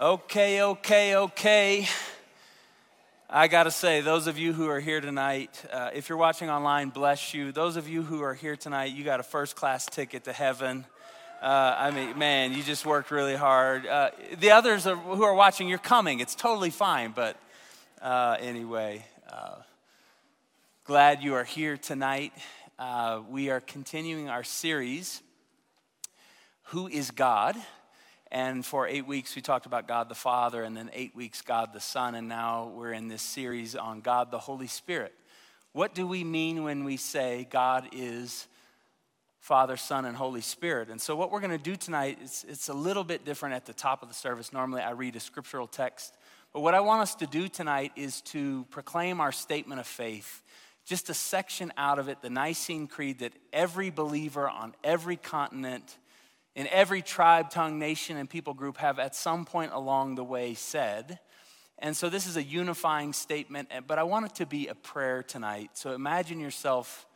Okay, okay, okay. I got to say, those of you who are here tonight, uh, if you're watching online, bless you. Those of you who are here tonight, you got a first class ticket to heaven. Uh, I mean, man, you just worked really hard. Uh, the others are, who are watching, you're coming. It's totally fine. But uh, anyway, uh, glad you are here tonight. Uh, we are continuing our series, Who is God? And for eight weeks, we talked about God the Father, and then eight weeks, God the Son, and now we're in this series on God the Holy Spirit. What do we mean when we say God is Father, Son, and Holy Spirit? And so, what we're going to do tonight is it's a little bit different at the top of the service. Normally, I read a scriptural text, but what I want us to do tonight is to proclaim our statement of faith. Just a section out of it, the Nicene Creed, that every believer on every continent in every tribe, tongue, nation, and people group have at some point along the way said. And so this is a unifying statement, but I want it to be a prayer tonight. So imagine yourself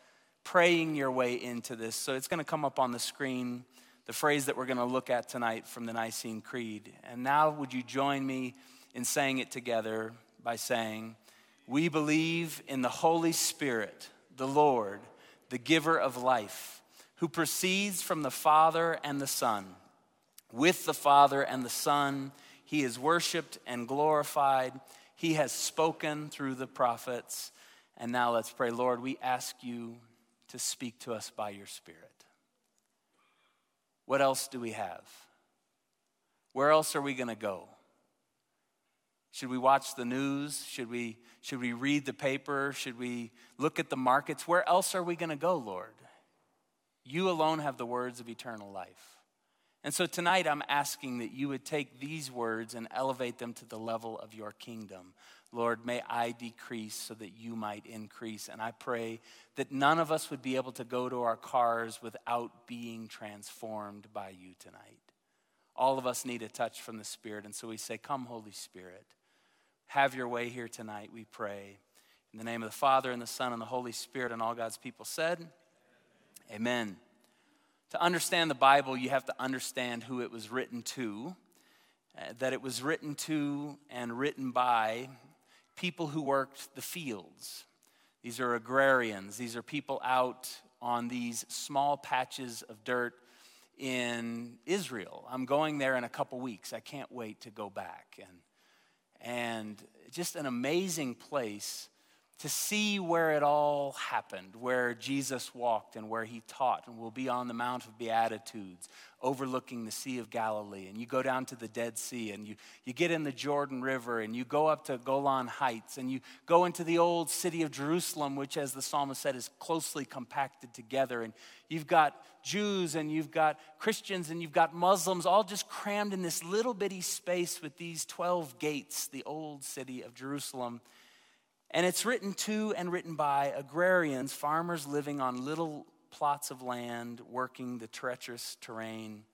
praying your way into this. So it's going to come up on the screen, the phrase that we're going to look at tonight from the Nicene Creed. And now, would you join me in saying it together by saying, We believe in the Holy Spirit, the Lord, the giver of life who proceeds from the Father and the Son. With the Father and the Son, he is worshiped and glorified. He has spoken through the prophets. And now let's pray. Lord, we ask you to speak to us by your Spirit. What else do we have? Where else are we going to go? Should we watch the news? Should we, should we read the paper? Should we look at the markets? Where else are we going to go, Lord? You alone have the words of eternal life. And so tonight I'm asking that you would take these words and elevate them to the level of your kingdom. Lord, may I decrease so that you might increase. And I pray that none of us would be able to go to our cars without being transformed by you tonight. All of us need a touch from the Spirit. And so we say, Come, Holy Spirit, have your way here tonight, we pray. In the name of the Father, and the Son, and the Holy Spirit, and all God's people said, Amen. To understand the Bible, you have to understand who it was written to, uh, that it was written to and written by people who worked the fields. These are agrarians, these are people out on these small patches of dirt in Israel. I'm going there in a couple weeks. I can't wait to go back. And, and just an amazing place to see where it all happened, where Jesus walked and where he taught. And we'll be on the Mount of Beatitudes, overlooking the Sea of Galilee. And you go down to the Dead Sea and you, you get in the Jordan River and you go up to Golan Heights and you go into the old city of Jerusalem, which, as the psalmist said, is closely compacted together. And you've got Jews and you've got Christians and you've got Muslims all just crammed in this little bitty space with these 12 gates, the old city of Jerusalem. And it's written to and written by agrarians, farmers living on little plots of land, working the treacherous terrain.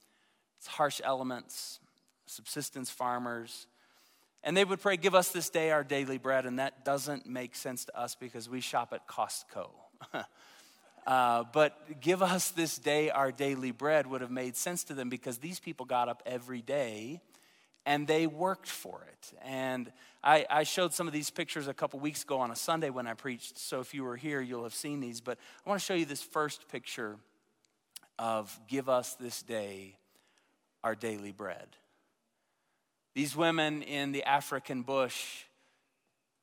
It's harsh elements, subsistence farmers. And they would pray, Give us this day our daily bread. And that doesn't make sense to us because we shop at Costco. uh, but give us this day our daily bread would have made sense to them because these people got up every day and they worked for it. And I, I, showed some of these pictures a couple weeks ago on a Sunday when I preached. So if you were here, you'll have seen these. But I want to show you this first picture of Give Us This Day Our Daily Bread. These women in the African bush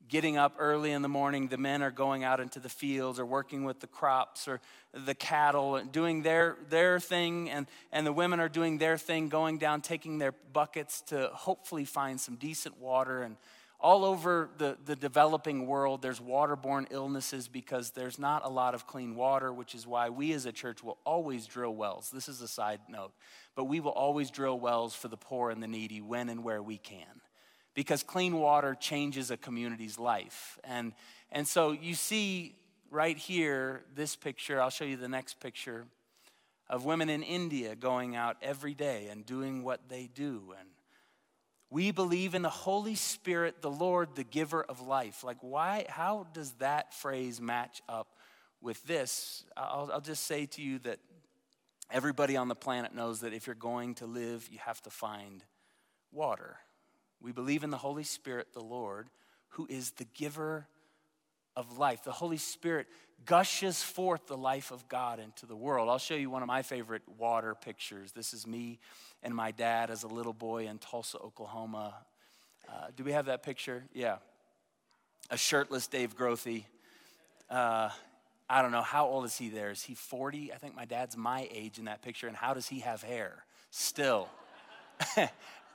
getting up early in the morning. The men are going out into the fields or working with the crops or the cattle and doing their, their thing. And, and the women are doing their thing, going down, taking their buckets to hopefully find some decent water. And all over the, the developing world, there's waterborne illnesses because there's not a lot of clean water, which is why we as a church will always drill wells. This is a side note, but we will always drill wells for the poor and the needy when and where we can because clean water changes a community's life. And, and so you see right here this picture, I'll show you the next picture of women in India going out every day and doing what they do. And we believe in the Holy Spirit, the Lord, the giver of life. Like, why, how does that phrase match up with this? I'll, I'll just say to you that everybody on the planet knows that if you're going to live, you have to find water We believe in the Holy Spirit, the Lord, who is the giver of life. The Holy Spirit gushes forth the life of God into the world. I'll show you one of my favorite water pictures. This is me and my dad as a little boy in Tulsa, Oklahoma. Uh, do we have that picture? Yeah. A shirtless Dave Grothe. Uh, I don't know. How old is he there? Is he 40? I think my dad's my age in that picture. And how does he have hair? Still.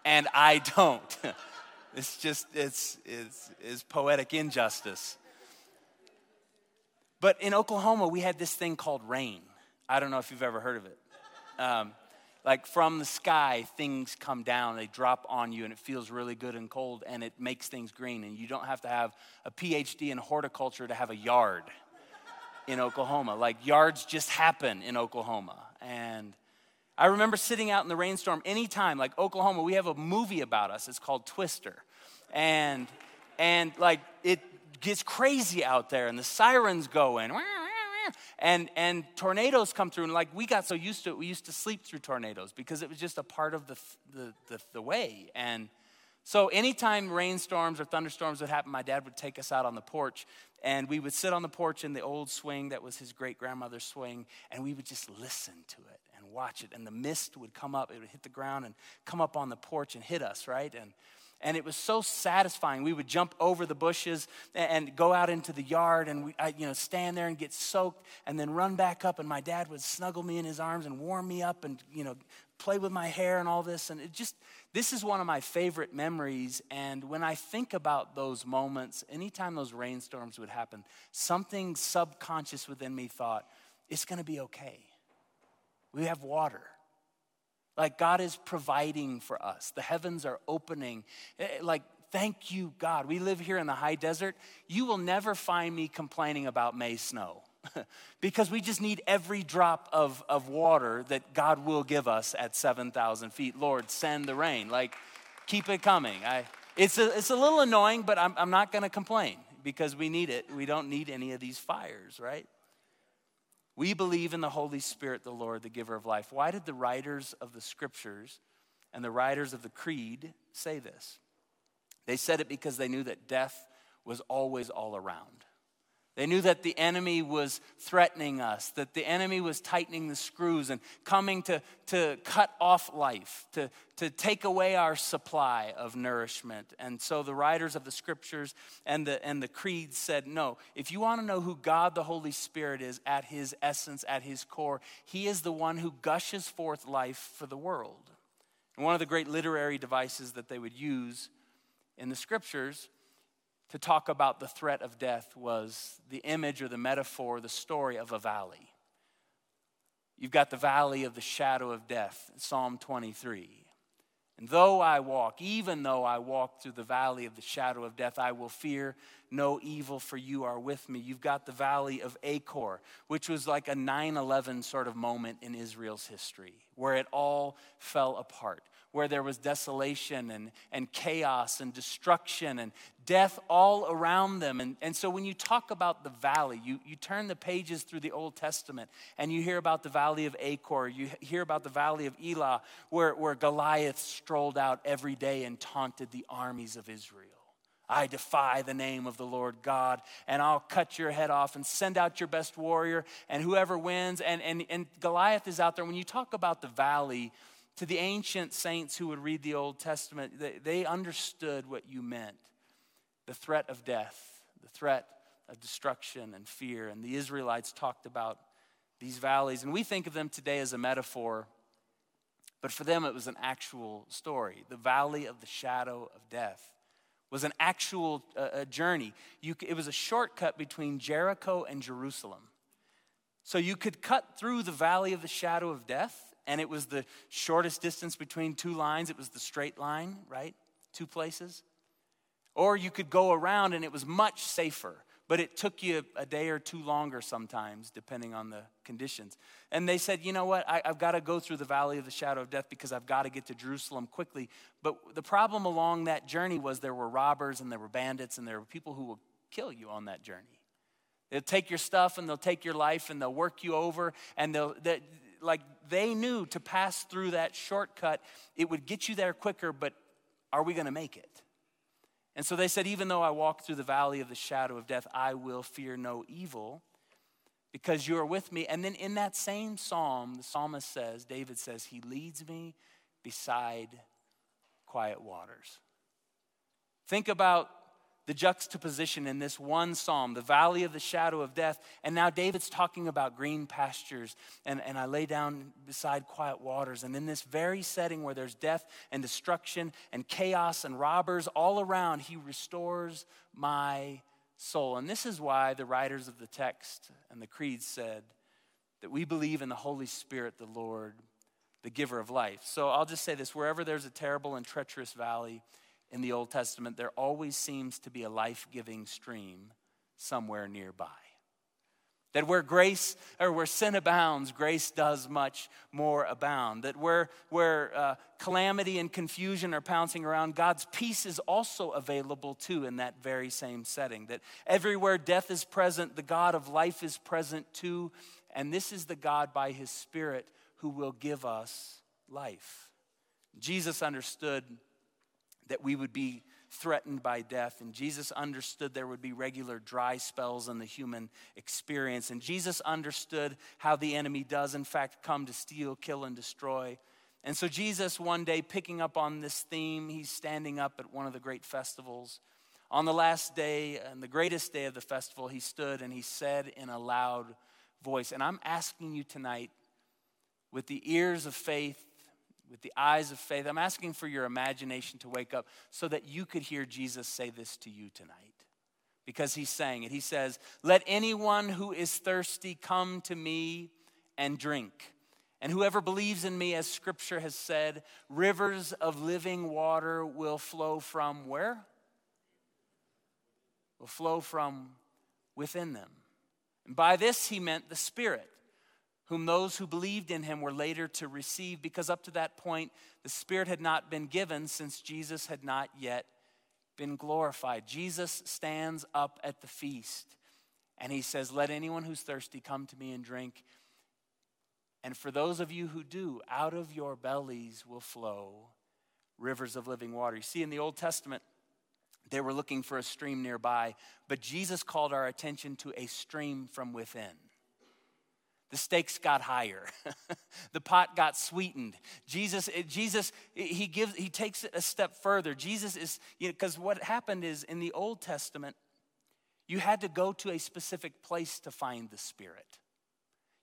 and I don't. it's just, it's, it's, it's poetic injustice. But in Oklahoma, we had this thing called rain. I don't know if you've ever heard of it. Um, like from the sky, things come down, they drop on you, and it feels really good and cold, and it makes things green. And you don't have to have a PhD in horticulture to have a yard in Oklahoma. Like yards just happen in Oklahoma. And I remember sitting out in the rainstorm anytime, like Oklahoma, we have a movie about us. It's called Twister. And and like it gets crazy out there and the sirens go in and and tornadoes come through and like we got so used to it we used to sleep through tornadoes because it was just a part of the the, the, the way and so anytime rainstorms or thunderstorms would happen my dad would take us out on the porch and we would sit on the porch in the old swing that was his great grandmother's swing and we would just listen to it and watch it and the mist would come up it would hit the ground and come up on the porch and hit us right and and it was so satisfying. We would jump over the bushes and go out into the yard and we, I, you know, stand there and get soaked and then run back up. And my dad would snuggle me in his arms and warm me up and, you know, play with my hair and all this. And it just, this is one of my favorite memories. And when I think about those moments, anytime those rainstorms would happen, something subconscious within me thought, it's going to be okay. We have water. Like God is providing for us. The heavens are opening. Eh, eh, like, thank you, God. We live here in the high desert. You will never find me complaining about May snow because we just need every drop of, of water that God will give us at 7,000 feet. Lord, send the rain. Like, keep it coming. I, it's, a, it's a little annoying, but I'm, I'm not going to complain because we need it. We don't need any of these fires, right? We believe in the Holy Spirit, the Lord, the giver of life. Why did the writers of the scriptures and the writers of the creed say this? They said it because they knew that death was always all around. They knew that the enemy was threatening us, that the enemy was tightening the screws and coming to, to cut off life, to, to take away our supply of nourishment. And so the writers of the scriptures and the, and the creeds said, no, if you want to know who God the Holy Spirit is at his essence, at his core, he is the one who gushes forth life for the world. And one of the great literary devices that they would use in the scriptures to talk about the threat of death was the image or the metaphor, the story of a valley. You've got the valley of the shadow of death, Psalm 23. And though I walk, even though I walk through the valley of the shadow of death, I will fear no evil, for you are with me. You've got the valley of Achor, which was like a 9 11 sort of moment in Israel's history, where it all fell apart where there was desolation and, and chaos and destruction and death all around them. And, and so when you talk about the valley, you, you turn the pages through the Old Testament and you hear about the valley of Achor, you hear about the valley of Elah, where, where Goliath strolled out every day and taunted the armies of Israel. I defy the name of the Lord God, and I'll cut your head off and send out your best warrior, and whoever wins. And, and, and Goliath is out there. When you talk about the valley, to the ancient saints who would read the Old Testament, they, they understood what you meant the threat of death, the threat of destruction and fear. And the Israelites talked about these valleys. And we think of them today as a metaphor, but for them it was an actual story. The valley of the shadow of death was an actual uh, journey. You, it was a shortcut between Jericho and Jerusalem. So you could cut through the valley of the shadow of death and it was the shortest distance between two lines. It was the straight line, right? Two places. Or you could go around and it was much safer, but it took you a day or two longer sometimes, depending on the conditions. And they said, you know what? I, have got to go through the valley of the shadow of death because I've got to get to Jerusalem quickly. But the problem along that journey was there were robbers and there were bandits and there were people who will kill you on that journey. They'll take your stuff and they'll take your life and they'll work you over and they'll, they, like they knew to pass through that shortcut, it would get you there quicker, but are we going to make it? And so they said, Even though I walk through the valley of the shadow of death, I will fear no evil because you are with me. And then in that same psalm, the psalmist says, David says, He leads me beside quiet waters. Think about the juxtaposition in this one psalm, the valley of the shadow of death. And now David's talking about green pastures, and, and I lay down beside quiet waters. And in this very setting where there's death and destruction and chaos and robbers all around, he restores my soul. And this is why the writers of the text and the creed said that we believe in the Holy Spirit, the Lord, the giver of life. So I'll just say this wherever there's a terrible and treacherous valley, in the Old Testament, there always seems to be a life giving stream somewhere nearby. That where grace or where sin abounds, grace does much more abound. That where, where uh, calamity and confusion are pouncing around, God's peace is also available too in that very same setting. That everywhere death is present, the God of life is present too. And this is the God by his Spirit who will give us life. Jesus understood that we would be threatened by death. And Jesus understood there would be regular dry spells in the human experience. And Jesus understood how the enemy does, in fact, come to steal, kill, and destroy. And so, Jesus, one day, picking up on this theme, he's standing up at one of the great festivals. On the last day, and the greatest day of the festival, he stood and he said in a loud voice, and I'm asking you tonight, with the ears of faith with the eyes of faith. I'm asking for your imagination to wake up so that you could hear Jesus say this to you tonight. Because he's saying it. He says, Let anyone who is thirsty come to me and drink. And whoever believes in me, as scripture has said, rivers of living water will flow from where? Will flow from within them. And by this he meant the Spirit whom those who believed in him were later to receive, because up to that point, the Spirit had not been given since Jesus had not yet been glorified. Jesus stands up at the feast and he says, Let anyone who's thirsty come to me and drink. And for those of you who do, out of your bellies will flow rivers of living water. You see, in the Old Testament, they were looking for a stream nearby, but Jesus called our attention to a stream from within the stakes got higher. The pot got sweetened. Jesus eh, jesus eh, he gives he takes it a step further. Jesus is you know, because what happened is in the old testament you had to go to a specific place to find the spirit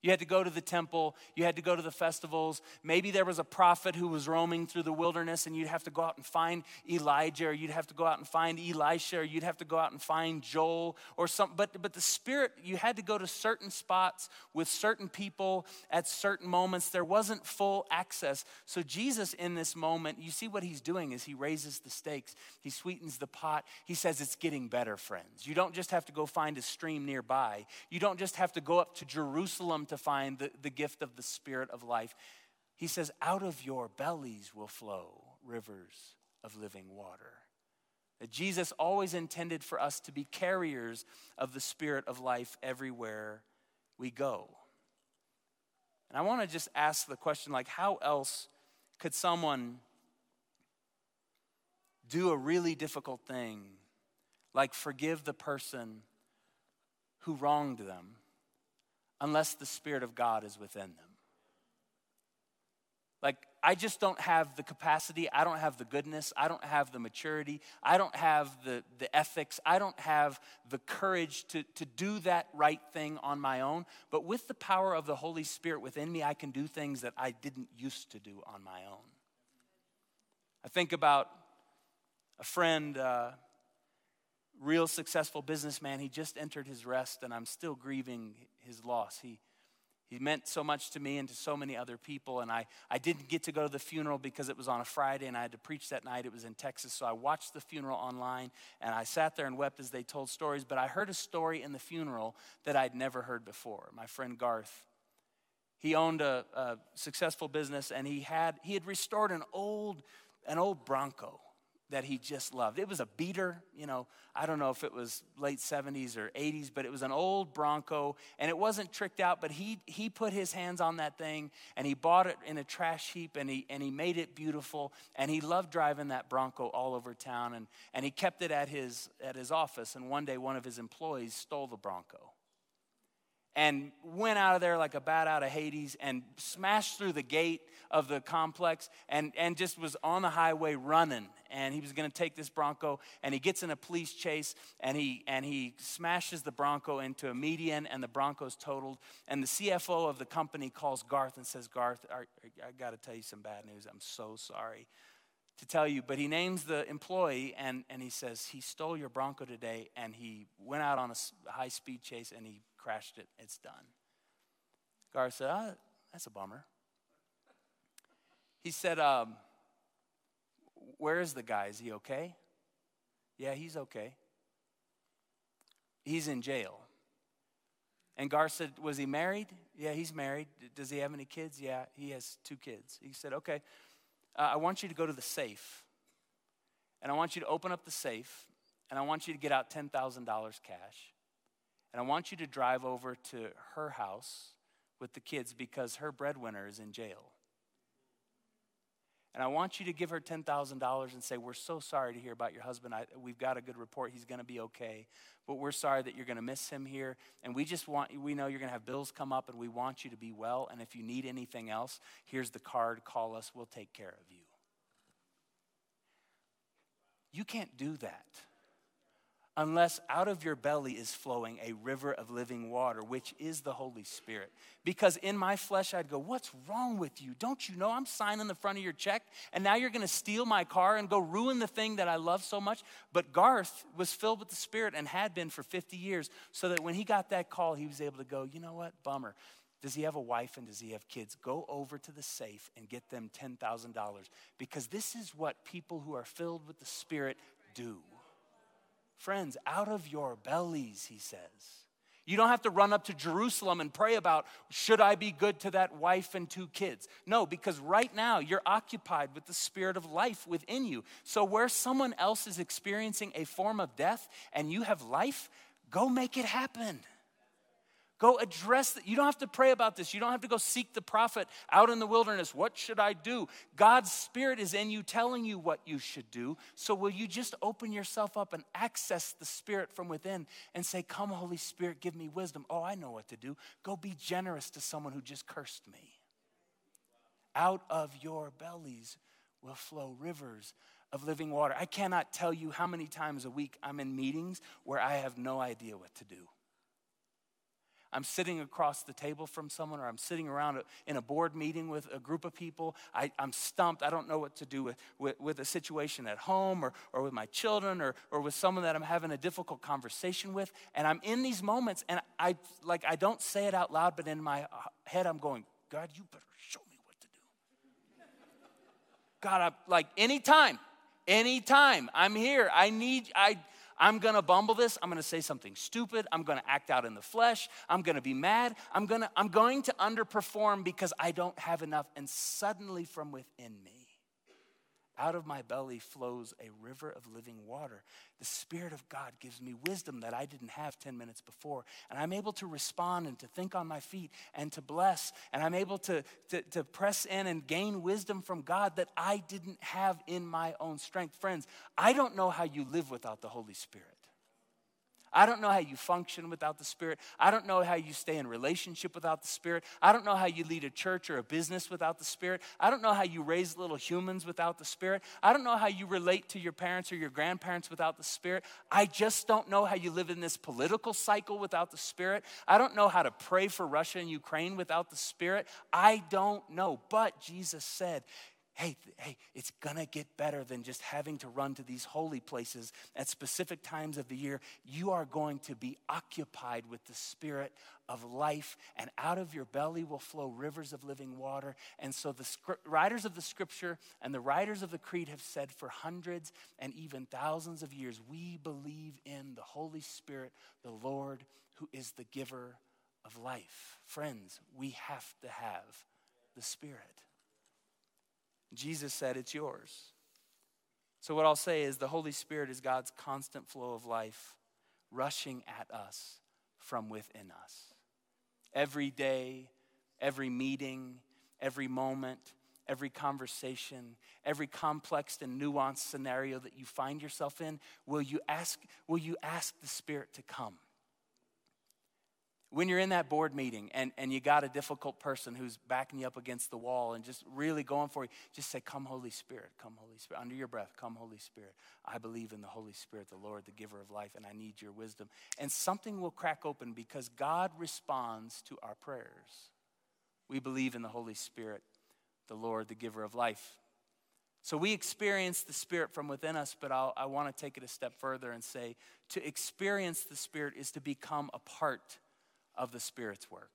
you had to go to the temple, you had to go to the festivals. Maybe there was a prophet who was roaming through the wilderness and you'd have to go out and find Elijah, or you'd have to go out and find Elisha, or you'd have to go out and find Joel or something. But, but the Spirit, you had to go to certain spots with certain people at certain moments. There wasn't full access. So, Jesus, in this moment, you see what he's doing is he raises the stakes, he sweetens the pot. He says, It's getting better, friends. You don't just have to go find a stream nearby, you don't just have to go up to Jerusalem find the, the gift of the Spirit of life. He says, Out of your bellies will flow rivers of living water. That Jesus always intended for us to be carriers of the Spirit of life everywhere we go. And I want to just ask the question like, how else could someone do a really difficult thing, like forgive the person who wronged them, unless the Spirit of God is within them. Like, I just don't have the capacity, I don't have the goodness, I don't have the maturity, I don't have the, the ethics, I don't have the courage to, to do that right thing on my own. But with the power of the Holy Spirit within me, I can do things that I didn't used to do on my own. I think about a friend. Uh, real successful businessman. He just entered his rest, and I'm still grieving his loss. He, he meant so much to me and to so many other people. And I, I didn't get to go to the funeral because it was on a Friday and I had to preach that night. It was in Texas. So I watched the funeral online and I sat there and wept as they told stories. But I heard a story in the funeral that I'd never heard before. My friend Garth. He owned a, a successful business and he had, he had restored an old, an old Bronco that he just loved. It was a beater, you know, I don't know if it was late 70s or 80s, but it was an old Bronco and it wasn't tricked out, but he he put his hands on that thing and he bought it in a trash heap and he and he made it beautiful and he loved driving that Bronco all over town and and he kept it at his at his office and one day one of his employees stole the Bronco and went out of there like a bat out of Hades and smashed through the gate of the complex and, and just was on the highway running. And he was going to take this Bronco and he gets in a police chase and he, and he smashes the Bronco into a median and the Bronco's totaled. And the CFO of the company calls Garth and says, Garth, I, I got to tell you some bad news. I'm so sorry to tell you, but he names the employee and, and he says, He stole your Bronco today and he went out on a high speed chase and he crashed it. It's done. Gar said, oh, That's a bummer. He said, um, Where is the guy? Is he okay? Yeah, he's okay. He's in jail. And Gar said, Was he married? Yeah, he's married. Does he have any kids? Yeah, he has two kids. He said, Okay, uh, I want you to go to the safe. And I want you to open up the safe. And I want you to get out $10,000 cash. And I want you to drive over to her house with the kids because her breadwinner is in jail. And I want you to give her $10,000 and say, We're so sorry to hear about your husband. I, we've got a good report. He's going to be okay. But we're sorry that you're going to miss him here. And we just want, we know you're going to have bills come up and we want you to be well. And if you need anything else, here's the card. Call us. We'll take care of you. You can't do that unless out of your belly is flowing a river of living water, which is the Holy Spirit. Because in my flesh, I'd go, What's wrong with you? Don't you know I'm signing the front of your check? And now you're going to steal my car and go ruin the thing that I love so much? But Garth was filled with the Spirit and had been for 50 years, so that when he got that call, he was able to go, You know what? Bummer. Does he have a wife and does he have kids? Go over to the safe and get them $10,000 because this is what people who are filled with the Spirit do. Friends, out of your bellies, he says. You don't have to run up to Jerusalem and pray about, should I be good to that wife and two kids? No, because right now you're occupied with the spirit of life within you. So, where someone else is experiencing a form of death and you have life, go make it happen. Go address that. You don't have to pray about this. You don't have to go seek the prophet out in the wilderness. What should I do? God's Spirit is in you telling you what you should do. So, will you just open yourself up and access the Spirit from within and say, Come, Holy Spirit, give me wisdom? Oh, I know what to do. Go be generous to someone who just cursed me. Out of your bellies will flow rivers of living water. I cannot tell you how many times a week I'm in meetings where I have no idea what to do. I'm sitting across the table from someone or I'm sitting around in a board meeting with a group of people. I, am stumped. I don't know what to do with, with, with, a situation at home or, or with my children or, or with someone that I'm having a difficult conversation with. And I'm in these moments and I, like, I don't say it out loud, but in my uh, head I'm going, God, you better show me what to do. God, I'm like anytime, anytime I'm here, I need, I, I'm gonna bumble this. I'm gonna say something stupid. I'm gonna act out in the flesh. I'm gonna be mad. I'm, gonna, I'm going to underperform because I don't have enough. And suddenly, from within me, out of my belly flows a river of living water. The Spirit of God gives me wisdom that I didn't have 10 minutes before. And I'm able to respond and to think on my feet and to bless. And I'm able to, to, to press in and gain wisdom from God that I didn't have in my own strength. Friends, I don't know how you live without the Holy Spirit. I don't know how you function without the Spirit. I don't know how you stay in relationship without the Spirit. I don't know how you lead a church or a business without the Spirit. I don't know how you raise little humans without the Spirit. I don't know how you relate to your parents or your grandparents without the Spirit. I just don't know how you live in this political cycle without the Spirit. I don't know how to pray for Russia and Ukraine without the Spirit. I don't know. But Jesus said, hey, hey, it's gonna get better than just having to run to these holy places at specific times of the year. You are going to be occupied with the Spirit of life, and out of your belly will flow rivers of living water. And so the writers of the scripture and the writers of the creed have said for hundreds and even thousands of years, we believe in the Holy Spirit, the Lord, who is the giver of life. Friends, we have to have the Spirit. Jesus said, It's yours. So, what I'll say is the Holy Spirit is God's constant flow of life rushing at us from within us. Every day, every meeting, every moment, every conversation, every complex and nuanced scenario that you find yourself in, will you ask, will you ask the Spirit to come? When you're in that board meeting and, and you got a difficult person who's backing you up against the wall and just really going for you, just say, Come, Holy Spirit, come, Holy Spirit. Under your breath, come, Holy Spirit. I believe in the Holy Spirit, the Lord, the giver of life, and I need your wisdom. And something will crack open because God responds to our prayers. We believe in the Holy Spirit, the Lord, the giver of life. So we experience the Spirit from within us, but I'll, i want to take it a step further and say to experience the Spirit is to become a part of the Spirit's work.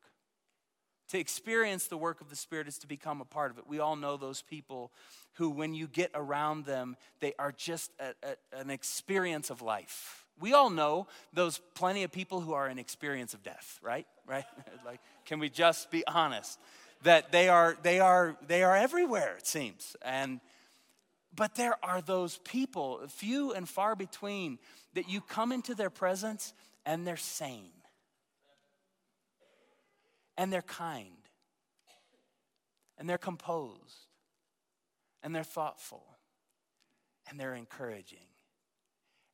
To experience the work of the Spirit is to become a part of it. We all know those people who, when you get around them, they are just a, a, an experience of life. We all know those plenty of people who are an experience of death, right? Right? like, can we just be honest? That they are, they are, they are everywhere, it seems. And but there are those people, few and far between, that you come into their presence and they're sane and they're kind and they're composed and they're thoughtful and they're encouraging.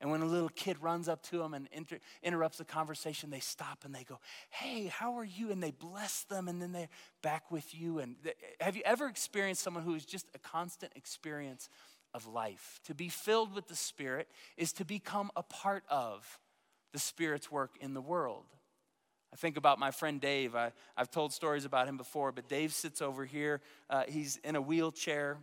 And when a little kid runs up to them and inter- interrupts the conversation, they stop and they go, Hey, how are you? And they bless them and then they're back with you. And have you ever experienced someone who is just a constant experience of life? To be filled with the Spirit is to become a part of the Spirit's work in the world. I think about my friend Dave. I, I've told stories about him before, but Dave sits over here. Uh, he's in a wheelchair.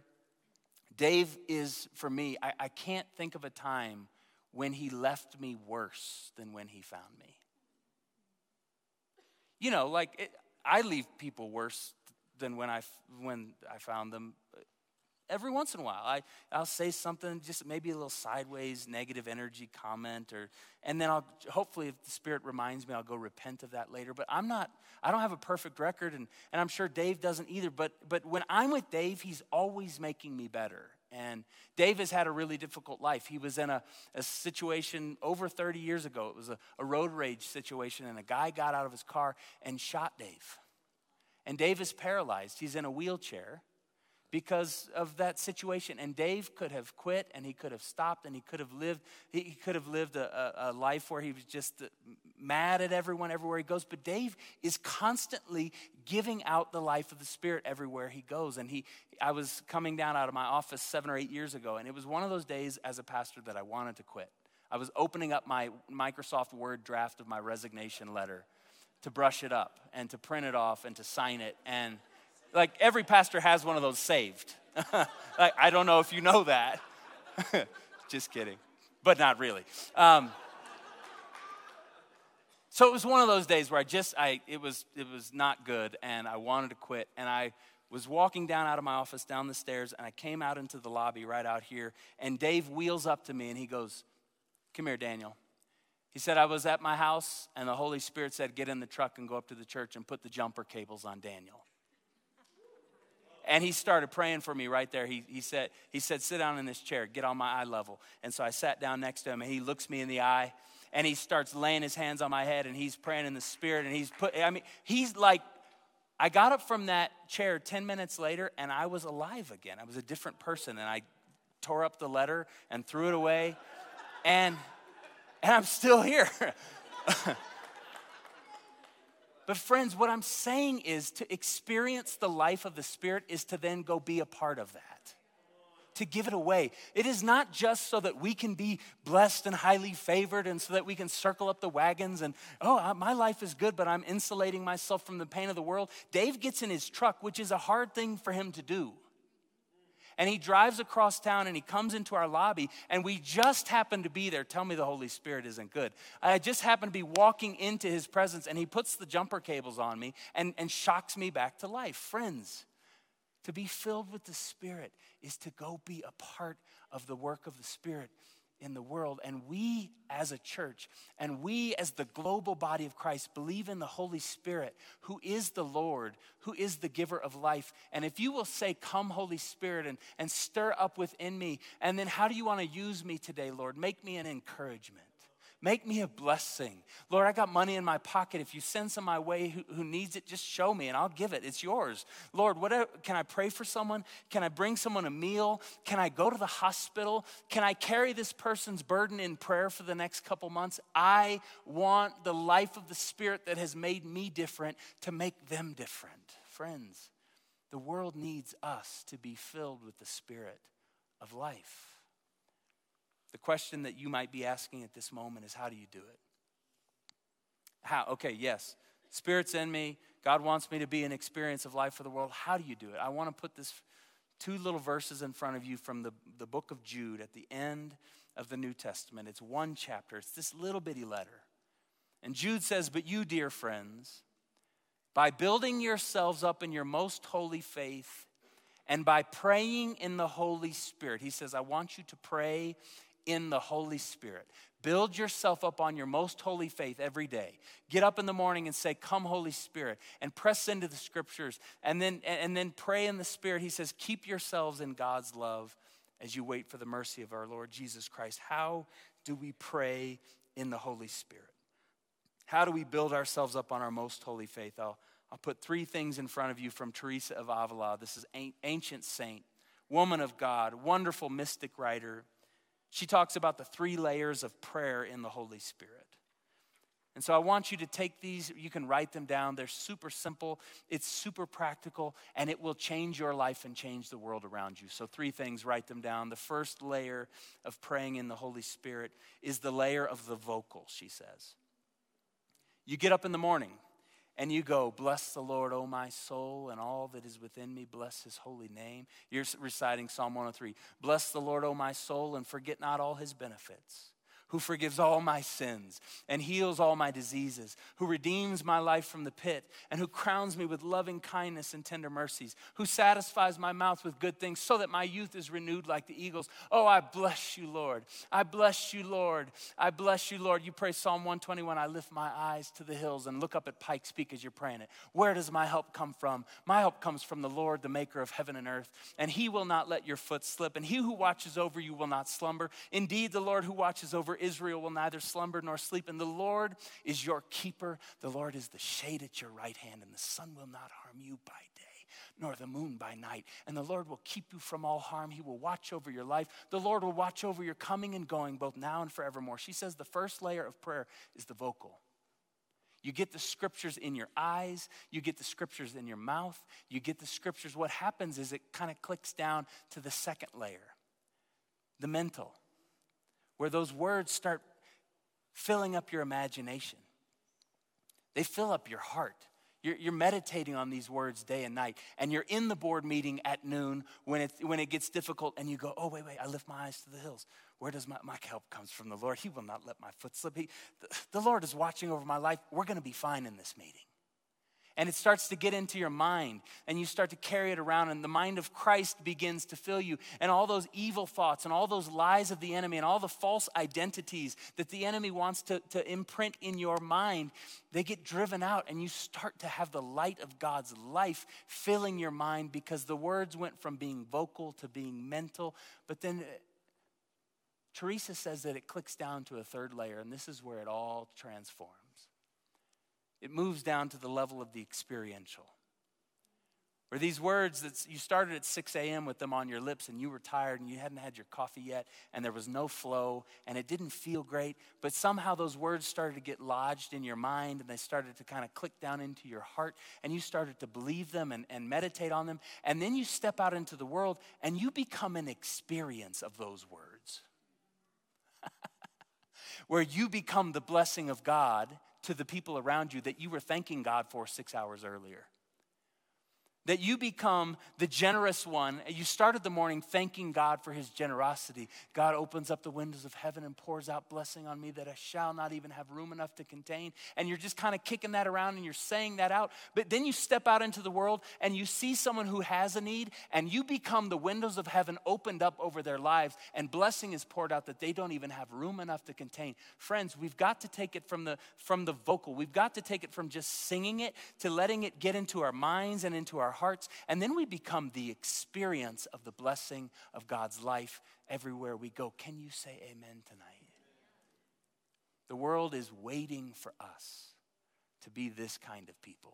Dave is, for me, I, I can't think of a time when he left me worse than when he found me. You know, like it, I leave people worse than when I, when I found them every once in a while. I, I'll say something, just maybe a little sideways negative energy comment, or and then I'll hopefully if the Spirit reminds me, I'll go repent of that later. But I'm not, I don't have a perfect record, and, and I'm sure Dave doesn't either. But but when I'm with Dave, he's always making me better. And Dave has had a really difficult life. He was in a, a situation over 30 years ago. It was a, a road rage situation, and a guy got out of his car and shot Dave. And Dave is paralyzed. He's in a wheelchair because of that situation. And Dave could have quit and he could have stopped and he could have lived, he could have lived a, a, life where he was just uh, mad at everyone everywhere he goes. But Dave is constantly giving out the life of the Spirit everywhere he goes. And he, I was coming down out of my office seven or eight years ago, and it was one of those days as a pastor that I wanted to quit. I was opening up my Microsoft Word draft of my resignation letter to brush it up and to print it off and to sign it. And like every pastor has one of those saved. like, I don't know if you know that. Just kidding, but not really. Um, so it was one of those days where I just, I, it was, it was not good, and I wanted to quit. And I was walking down out of my office, down the stairs, and I came out into the lobby right out here. And Dave wheels up to me, and he goes, "Come here, Daniel." He said, I was at my house, and the Holy Spirit said, Get in the truck and go up to the church and put the jumper cables on Daniel. And he started praying for me right there. He, he, said, he said, Sit down in this chair, get on my eye level. And so I sat down next to him, and he looks me in the eye, and he starts laying his hands on my head, and he's praying in the spirit, and he's put, I mean, he's like, I got up from that chair 10 minutes later, and I was alive again. I was a different person, and I tore up the letter and threw it away, and, and I'm still here. But, friends, what I'm saying is to experience the life of the Spirit is to then go be a part of that, to give it away. It is not just so that we can be blessed and highly favored and so that we can circle up the wagons and, oh, my life is good, but I'm insulating myself from the pain of the world. Dave gets in his truck, which is a hard thing for him to do and he drives across town and he comes into our lobby and we just happen to be there. Tell me the Holy Spirit isn't good. I just happen to be walking into his presence and he puts the jumper cables on me and, and shocks me back to life. Friends, to be filled with the Spirit is to go be a part of the work of the Spirit. In the world. And we as a church and we as the global body of Christ believe in the Holy Spirit, who is the Lord, who is the giver of life. And if you will say, Come, Holy Spirit, and, and stir up within me, and then how do you want to use me today, Lord? Make me an encouragement. Make me a blessing. Lord, I got money in my pocket. If you send some my way who, who needs it, just show me and I'll give it. It's yours. Lord, whatever, uh, can I pray for someone? Can I bring someone a meal? Can I go to the hospital? Can I carry this person's burden in prayer for the next couple months? I want the life of the Spirit that has made me different to make them different. Friends, the world needs us to be filled with the Spirit of life. The question that you might be asking at this moment is how do you do it? How? Okay, yes. Spirit's in me. God wants me to be an experience of life for the world. How do you do it? I want to put this two little verses in front of you from the, the book of Jude at the end of the New Testament. It's one chapter, it's this little bitty letter. And Jude says, But you, dear friends, by building yourselves up in your most holy faith and by praying in the Holy Spirit, he says, I want you to pray in the Holy Spirit. Build yourself up on your most holy faith every day. Get up in the morning and say, Come, Holy Spirit, and press into the scriptures. And then, and then pray in the Spirit. He says, Keep yourselves in God's love as you wait for the mercy of our Lord Jesus Christ. How do we pray in the Holy Spirit? How do we build ourselves up on our most holy faith? I'll, I'll put three things in front of you from Teresa of Avila. This is ancient saint, woman of God, wonderful mystic writer. She talks about the three layers of prayer in the Holy Spirit. And so I want you to take these, you can write them down. They're super simple, it's super practical, and it will change your life and change the world around you. So, three things, write them down. The first layer of praying in the Holy Spirit is the layer of the vocal, she says. You get up in the morning, and you go, Bless the Lord, O my soul, and all that is within me, bless his holy name. You're reciting Psalm 103. Bless the Lord, O my soul, and forget not all his benefits who forgives all my sins and heals all my diseases, who redeems my life from the pit, and who crowns me with loving kindness and tender mercies, who satisfies my mouth with good things so that my youth is renewed like the eagles. Oh, I bless you, Lord. I bless you, Lord. I bless you, Lord. You pray Psalm 121 I lift my eyes to the hills and look up at Pikes Peak as you're praying it. Where does my help come from? My help comes from the Lord, the maker of heaven and earth, and he will not let your foot slip, and he who watches over you will not slumber. Indeed, the Lord who watches over Israel will neither slumber nor sleep. And the Lord is your keeper. The Lord is the shade at your right hand, and the sun will not harm you by day nor the moon by night. And the Lord will keep you from all harm. He will watch over your life. The Lord will watch over your coming and going, both now and forevermore. She says the first layer of prayer is the vocal. You get the scriptures in your eyes, you get the scriptures in your mouth, you get the scriptures. What happens is it kind of clicks down to the second layer, the mental, where those words start filling up your imagination. They fill up your heart. You're, you're, meditating on these words day and night, and you're in the board meeting at noon when it, when it gets difficult, and you go, Oh, wait, wait, I lift my eyes to the hills. Where does my, my help comes from the Lord? He will not let my foot slip. He, the, the Lord is watching over my life. We're going to be fine in this meeting and it starts to get into your mind and you start to carry it around and the mind of christ begins to fill you and all those evil thoughts and all those lies of the enemy and all the false identities that the enemy wants to, to imprint in your mind they get driven out and you start to have the light of god's life filling your mind because the words went from being vocal to being mental. But then uh, teresa says that it clicks down to a third layer and this is where it all transforms it moves down to the level of the experiential. Where these words that you started at 6 a.m. with them on your lips and you were tired and you hadn't had your coffee yet and there was no flow and it didn't feel great, but somehow those words started to get lodged in your mind and they started to kind of click down into your heart and you started to believe them and, and meditate on them. And then you step out into the world and you become an experience of those words. Where you become the blessing of God to the people around you that you were thanking God for six hours earlier. That you become the generous one. You started the morning thanking God for his generosity. God opens up the windows of heaven and pours out blessing on me that I shall not even have room enough to contain. And you're just kind of kicking that around and you're saying that out. But then you step out into the world and you see someone who has a need and you become the windows of heaven opened up over their lives and blessing is poured out that they don't even have room enough to contain. Friends, we've got to take it from the from the vocal. We've got to take it from just singing it to letting it get into our minds and into our our hearts, and then we become the experience of the blessing of God's life everywhere we go. Can you say amen tonight? The world is waiting for us to be this kind of people.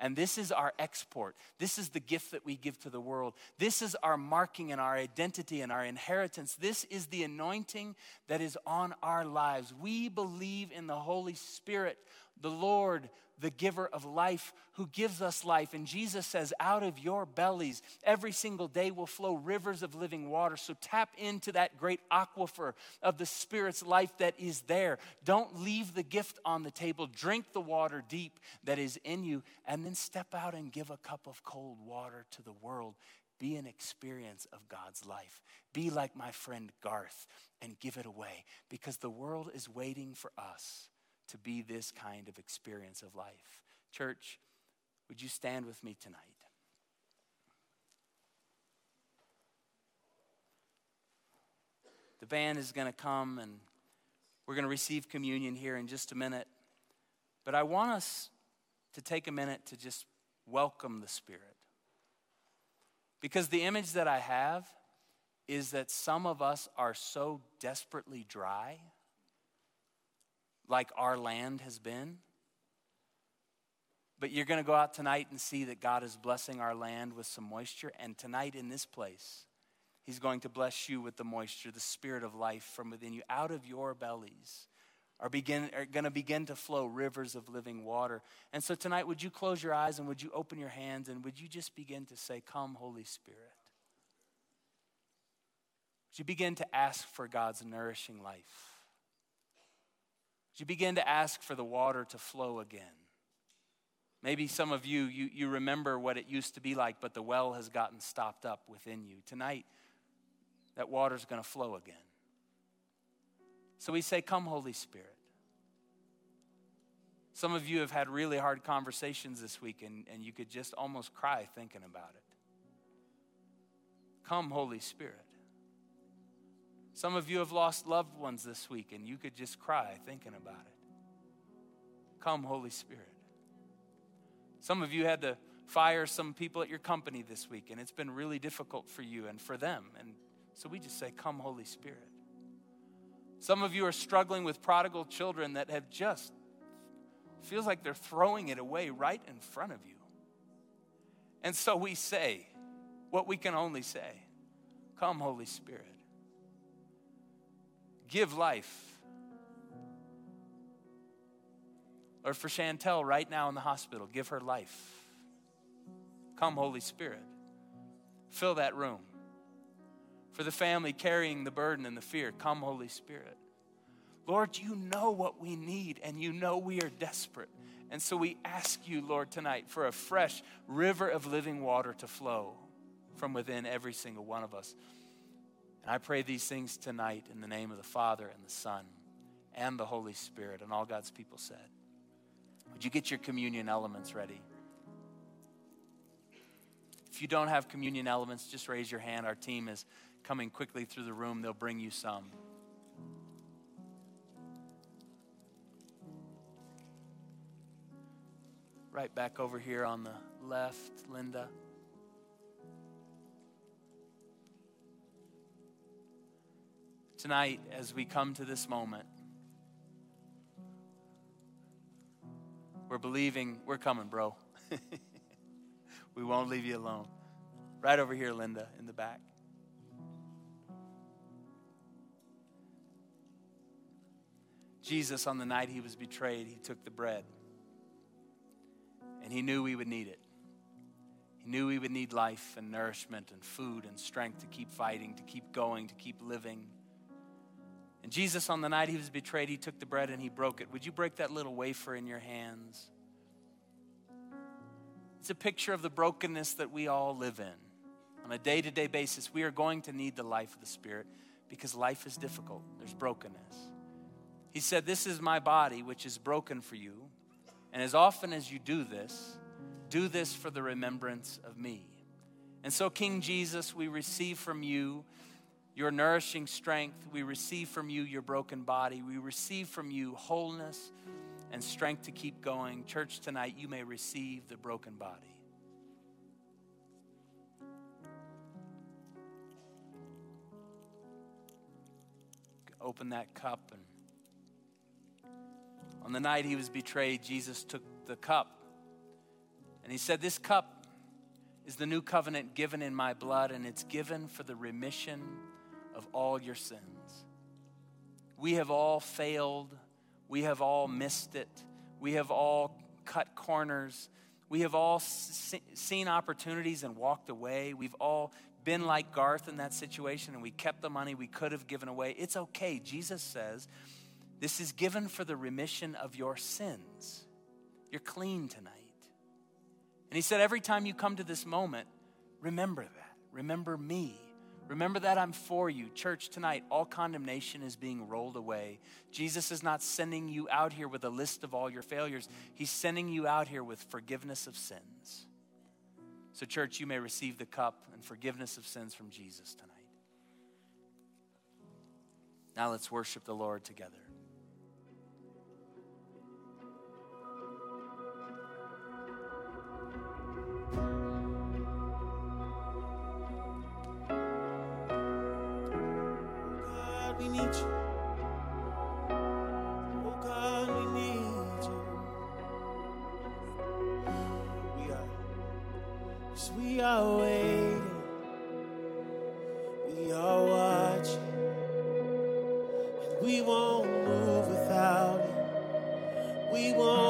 And this is our export. This is the gift that we give to the world. This is our marking and our identity and our inheritance. This is the anointing that is on our lives. We believe in the Holy Spirit, the Lord the giver of life who gives us life. And Jesus says, out of your bellies every single day will flow rivers of living water. So tap into that great aquifer of the Spirit's life that is there. Don't leave the gift on the table. Drink the water deep that is in you, and then step out and give a cup of cold water to the world. Be an experience of God's life. Be like my friend Garth and give it away because the world is waiting for us to be this kind of experience of life. Church, would you stand with me tonight? The band is going to come and we're going to receive communion here in just a minute. But I want us to take a minute to just welcome the Spirit. Because the image that I have is that some of us are so desperately dry like our land has been. But you're going to go out tonight and see that God is blessing our land with some moisture. And tonight in this place, He's going to bless you with the moisture, the spirit of life from within you. Out of your bellies are, begin, are going to begin to flow rivers of living water. And so tonight, would you close your eyes and would you open your hands and would you just begin to say, Come, Holy Spirit? Would you begin to ask for God's nourishing life? You begin to ask for the water to flow again. Maybe some of you, you, you remember what it used to be like, but the well has gotten stopped up within you. Tonight, that water's going to flow again. So we say, Come, Holy Spirit. Some of you have had really hard conversations this week, and, and you could just almost cry thinking about it. Come, Holy Spirit. Some of you have lost loved ones this week and you could just cry thinking about it. Come, Holy Spirit. Some of you had to fire some people at your company this week and it's been really difficult for you and for them. And so we just say, Come, Holy Spirit. Some of you are struggling with prodigal children that have just feels like they're throwing it away right in front of you. And so we say what we can only say Come, Holy Spirit give life. Or for Chantel right now in the hospital, give her life. Come, Holy Spirit. Fill that room. For the family carrying the burden and the fear, come, Holy Spirit. Lord, you know what we need and you know we are desperate. And so we ask you, Lord, tonight for a fresh river of living water to flow from within every single one of us. And I pray these things tonight in the name of the Father and the Son and the Holy Spirit. And all God's people said, Would you get your communion elements ready? If you don't have communion elements, just raise your hand. Our team is coming quickly through the room, they'll bring you some. Right back over here on the left, Linda. Tonight as we come to this moment. We're believing, we're coming, bro. we won't leave you alone. Right over here, Linda, in the back. Jesus, on the night he was betrayed, he took the bread. And he knew we would need it. He knew we would need life and nourishment and food and strength to keep fighting, to keep going, to keep living. And Jesus, on the night he was betrayed, he took the bread and he broke it. Would you break that little wafer in your hands? It's a picture of the brokenness that we all live in. On a day to day basis, we are going to need the life of the Spirit because life is difficult. There's brokenness. He said, This is my body, which is broken for you. And as often as you do this, do this for the remembrance of me. And so, King Jesus, we receive from you your nourishing strength. We receive from you your broken body. We receive from you wholeness and strength to keep going. Church, tonight you may receive the broken body. Open that cup and on the night he was betrayed, Jesus took the cup and he said, This cup is the new covenant given in my blood, and it's given for the remission of all your sins. We have all failed. We have all missed it. We have all cut corners. We have all seen opportunities and walked away. We've all been like Garth in that situation and we kept the money we could have given away. It's okay. Jesus says, This is given for the remission of your sins. You're clean tonight. And he said, Every time you come to this moment, remember that. Remember me. Remember that I'm for you. Church, tonight, all condemnation is being rolled away. Jesus is not sending you out here with a list of all your failures, He's sending you out here with forgiveness of sins. So, church, you may receive the cup and forgiveness of sins from Jesus tonight. Now, let's worship the Lord together. need you. Oh God, we need you. We are, yes, we are waiting. We are watching. And we won't move without you. We won't.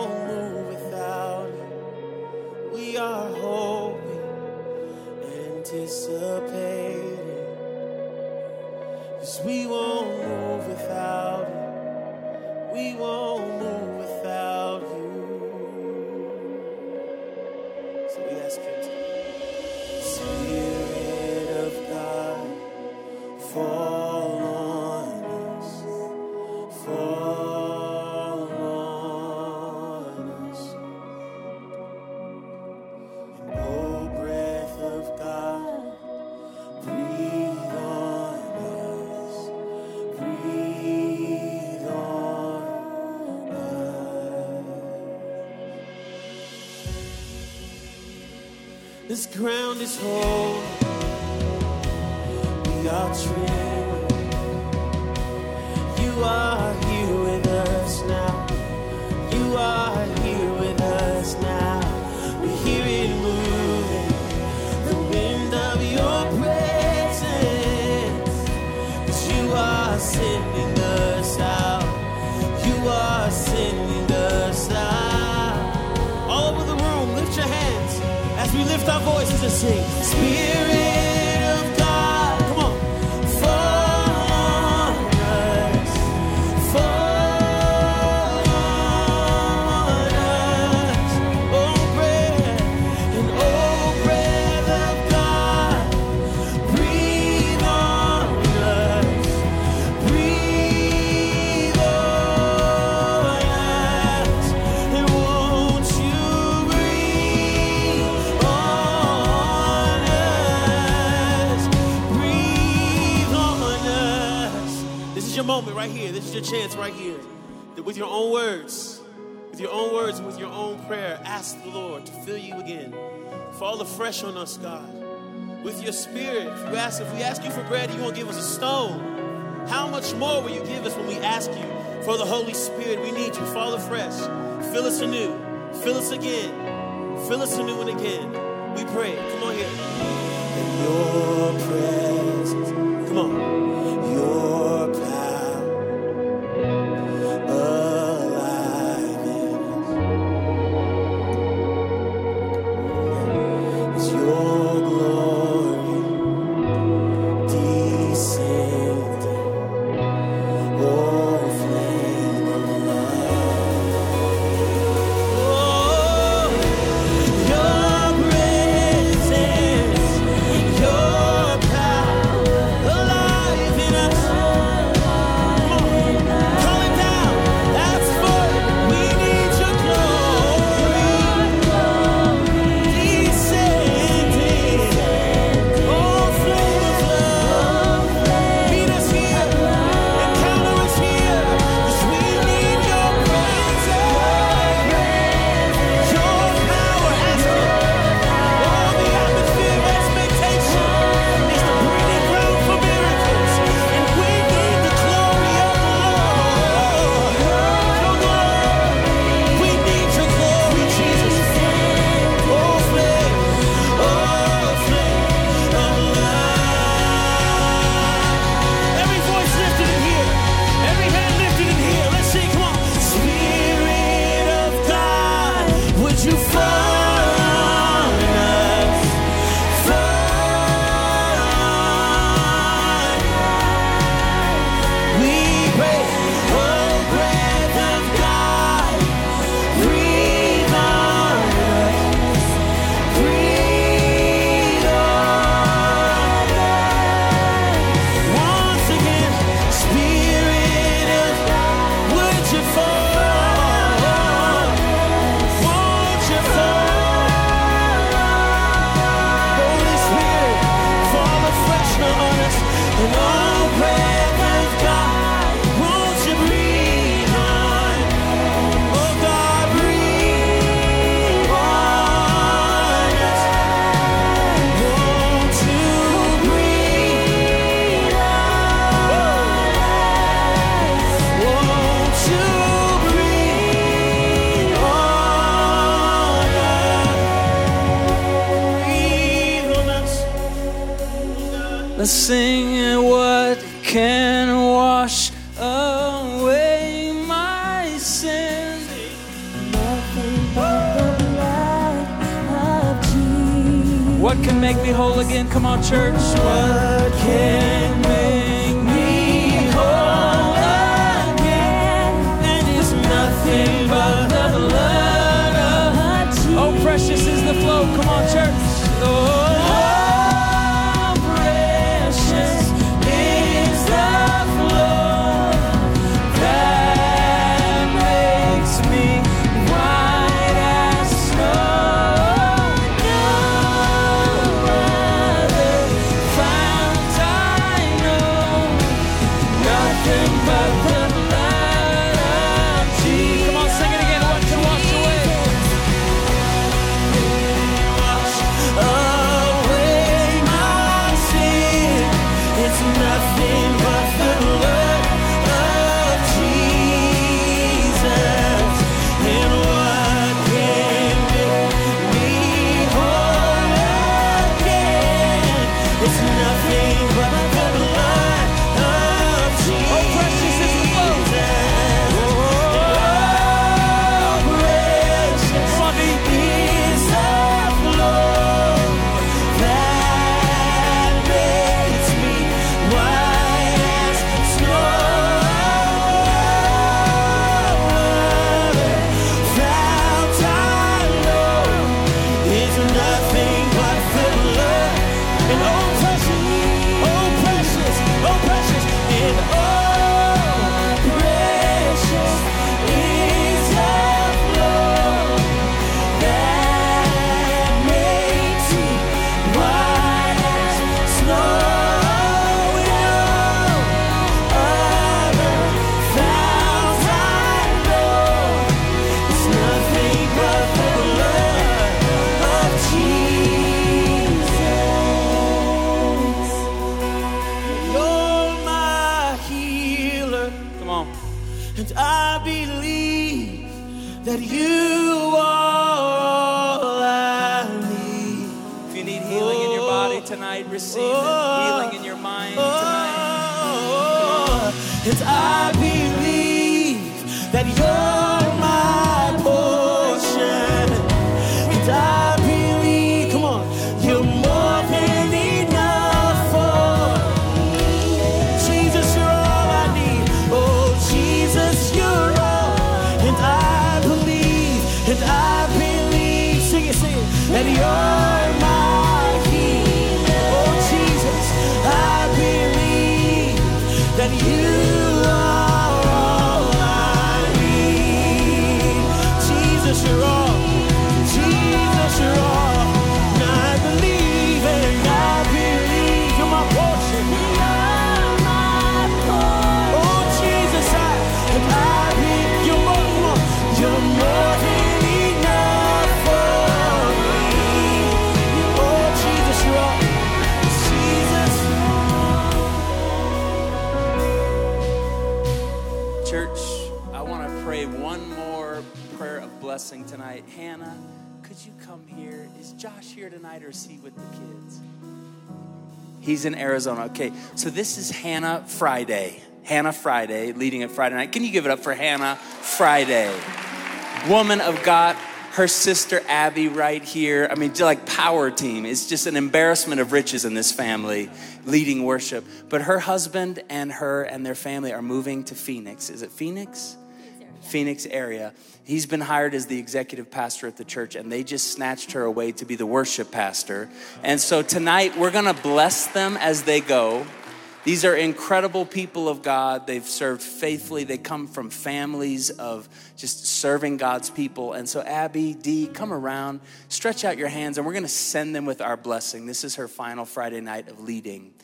Ground is whole. We are true. Voices and sing. Spirit chance right here. That with your own words, with your own words with your own prayer, ask the Lord to fill you again. Fall afresh on us, God. With your spirit. If you ask, if we ask you for bread, you won't give us a stone. How much more will you give us when we ask you for the Holy Spirit? We need you. Fall afresh. Fill us anew. Fill us again. Fill us anew and again. We pray. Come on here. In your presence. Come on. Your or is he with the kids? He's in Arizona. Okay, so this is Hannah Friday. Hannah Friday, leading at Friday night. Can you give it up for Hannah Friday? Woman of God, her sister Abby right here. I mean, like power team. It's just an embarrassment of riches in this family leading worship. But her husband and her and their family are moving to Phoenix. Is it Phoenix? Phoenix area. He's been hired as the executive pastor at the church, and they just snatched her away to be the worship pastor. And so tonight, we're gonna bless them as they go. These are incredible people of God. They've served faithfully. They come from families of just serving God's people. And so, Abby, Dee, come around, stretch out your hands, and we're going to send them with our blessing. This is her final Friday night of leading.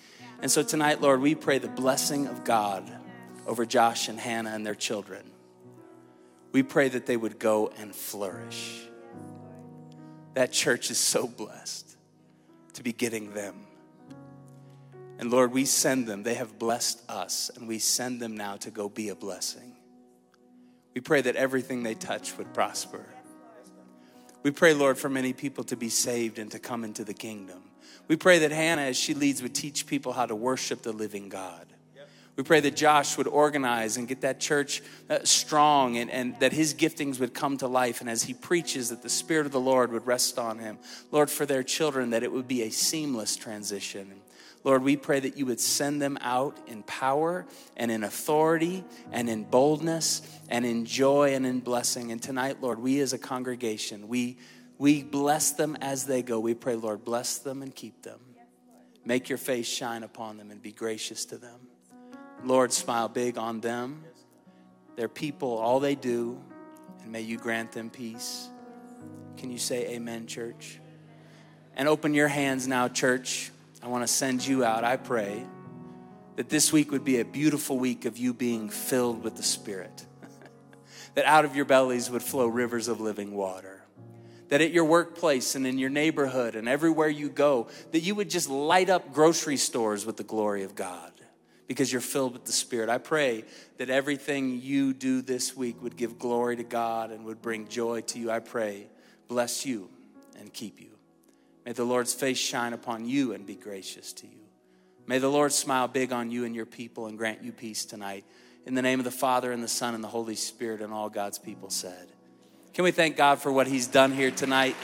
And so, tonight, Lord, we pray the blessing of God over Josh and Hannah and their children. We pray that they would go and flourish. That church is so blessed to be getting them. And Lord, we send them. They have blessed us, and we send them now to go be a blessing. We pray that everything they touch would prosper. We pray, Lord, for many people to be saved and to come into the kingdom. We pray that Hannah, as she leads, would teach people how to worship the living God. We pray that Josh would organize and get that church uh, strong and, and that his giftings would come to life. And as he preaches, that the Spirit of the Lord would rest on him. Lord, for their children, that it would be a seamless transition. Lord, we pray that you would send them out in power and in authority and in boldness and in joy and in blessing. And tonight, Lord, we as a congregation, we, we bless them as they go. We pray, Lord, bless them and keep them. Make your face shine upon them and be gracious to them. Lord, smile big on them, their people, all they do, and may you grant them peace. Can you say amen, church? And open your hands now, church. I want to send you out. I pray that this week would be a beautiful week of you being filled with the Spirit, that out of your bellies would flow rivers of living water. That at your workplace and in your neighborhood and everywhere you go, that you would just light up grocery stores with the glory of God because you're filled with the Spirit. I pray that everything you do this week would give glory to God and would bring joy to you. I pray, bless you and keep you. May the Lord's face shine upon you and be gracious to you. May the Lord smile big on you and your people and grant you peace tonight. In the name of the Father and the Son and the Holy Spirit, and all God's people said. Can we thank God for what He's done here tonight?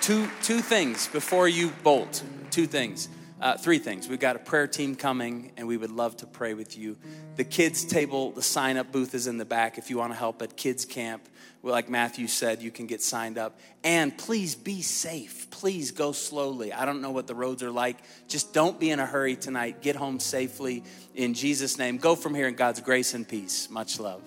Two, two things before you bolt. Two things. Uh, three things. We've got a prayer team coming, and we would love to pray with you. The kids' table, the sign up booth is in the back. If you want to help at kids' camp, like Matthew said, you can get signed up. And please be safe. Please go slowly. I don't know what the roads are like. Just don't be in a hurry tonight. Get home safely in Jesus' name. Go from here in God's grace and peace. Much love.